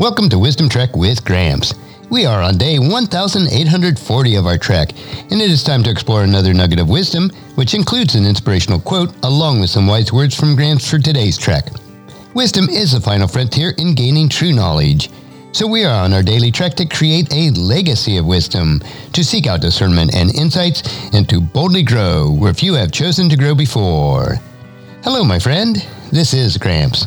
Welcome to Wisdom Trek with Gramps. We are on day 1840 of our trek, and it is time to explore another nugget of wisdom, which includes an inspirational quote along with some wise words from Gramps for today's trek. Wisdom is the final frontier in gaining true knowledge. So we are on our daily trek to create a legacy of wisdom, to seek out discernment and insights, and to boldly grow where few have chosen to grow before. Hello, my friend. This is Gramps.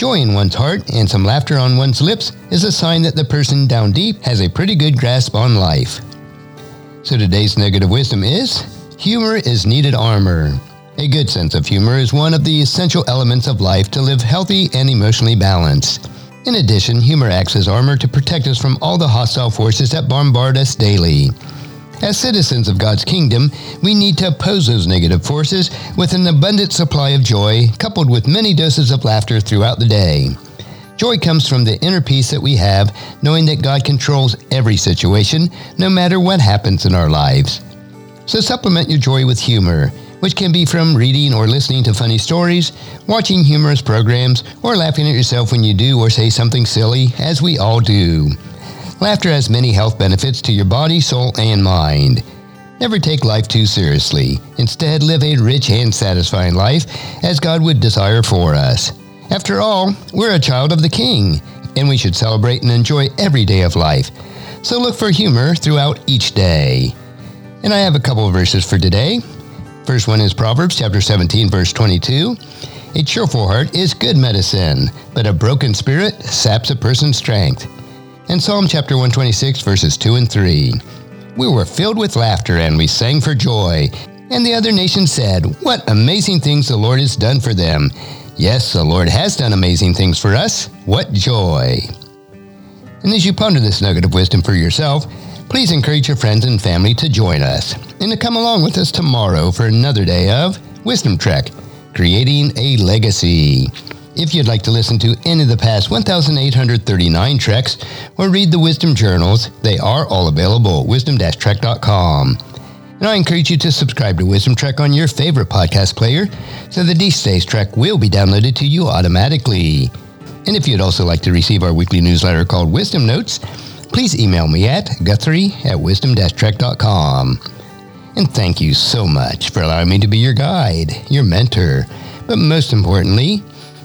Joy in one's heart and some laughter on one's lips is a sign that the person down deep has a pretty good grasp on life. So today's of wisdom is Humor is needed armor. A good sense of humor is one of the essential elements of life to live healthy and emotionally balanced. In addition, humor acts as armor to protect us from all the hostile forces that bombard us daily. As citizens of God's kingdom, we need to oppose those negative forces with an abundant supply of joy, coupled with many doses of laughter throughout the day. Joy comes from the inner peace that we have, knowing that God controls every situation, no matter what happens in our lives. So supplement your joy with humor which can be from reading or listening to funny stories, watching humorous programs, or laughing at yourself when you do or say something silly, as we all do. Laughter has many health benefits to your body, soul, and mind. Never take life too seriously. Instead, live a rich and satisfying life as God would desire for us. After all, we're a child of the King, and we should celebrate and enjoy every day of life. So look for humor throughout each day. And I have a couple of verses for today. First one is Proverbs chapter 17, verse 22. A cheerful heart is good medicine, but a broken spirit saps a person's strength. And Psalm chapter 126, verses 2 and 3. We were filled with laughter and we sang for joy. And the other nations said, What amazing things the Lord has done for them. Yes, the Lord has done amazing things for us. What joy. And as you ponder this nugget of wisdom for yourself, please encourage your friends and family to join us and to come along with us tomorrow for another day of Wisdom Trek, creating a legacy. If you'd like to listen to any of the past 1,839 treks or read the Wisdom Journals, they are all available at wisdom-trek.com. And I encourage you to subscribe to Wisdom Trek on your favorite podcast player so the D Stays Trek will be downloaded to you automatically. And if you'd also like to receive our weekly newsletter called Wisdom Notes, please email me at guthrie at wisdom-trek.com. And thank you so much for allowing me to be your guide, your mentor, but most importantly,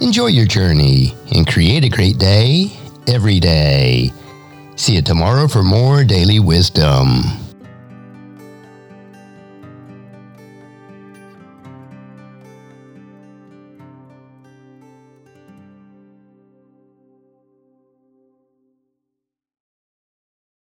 enjoy your journey, and create a great day every day. See you tomorrow for more daily wisdom.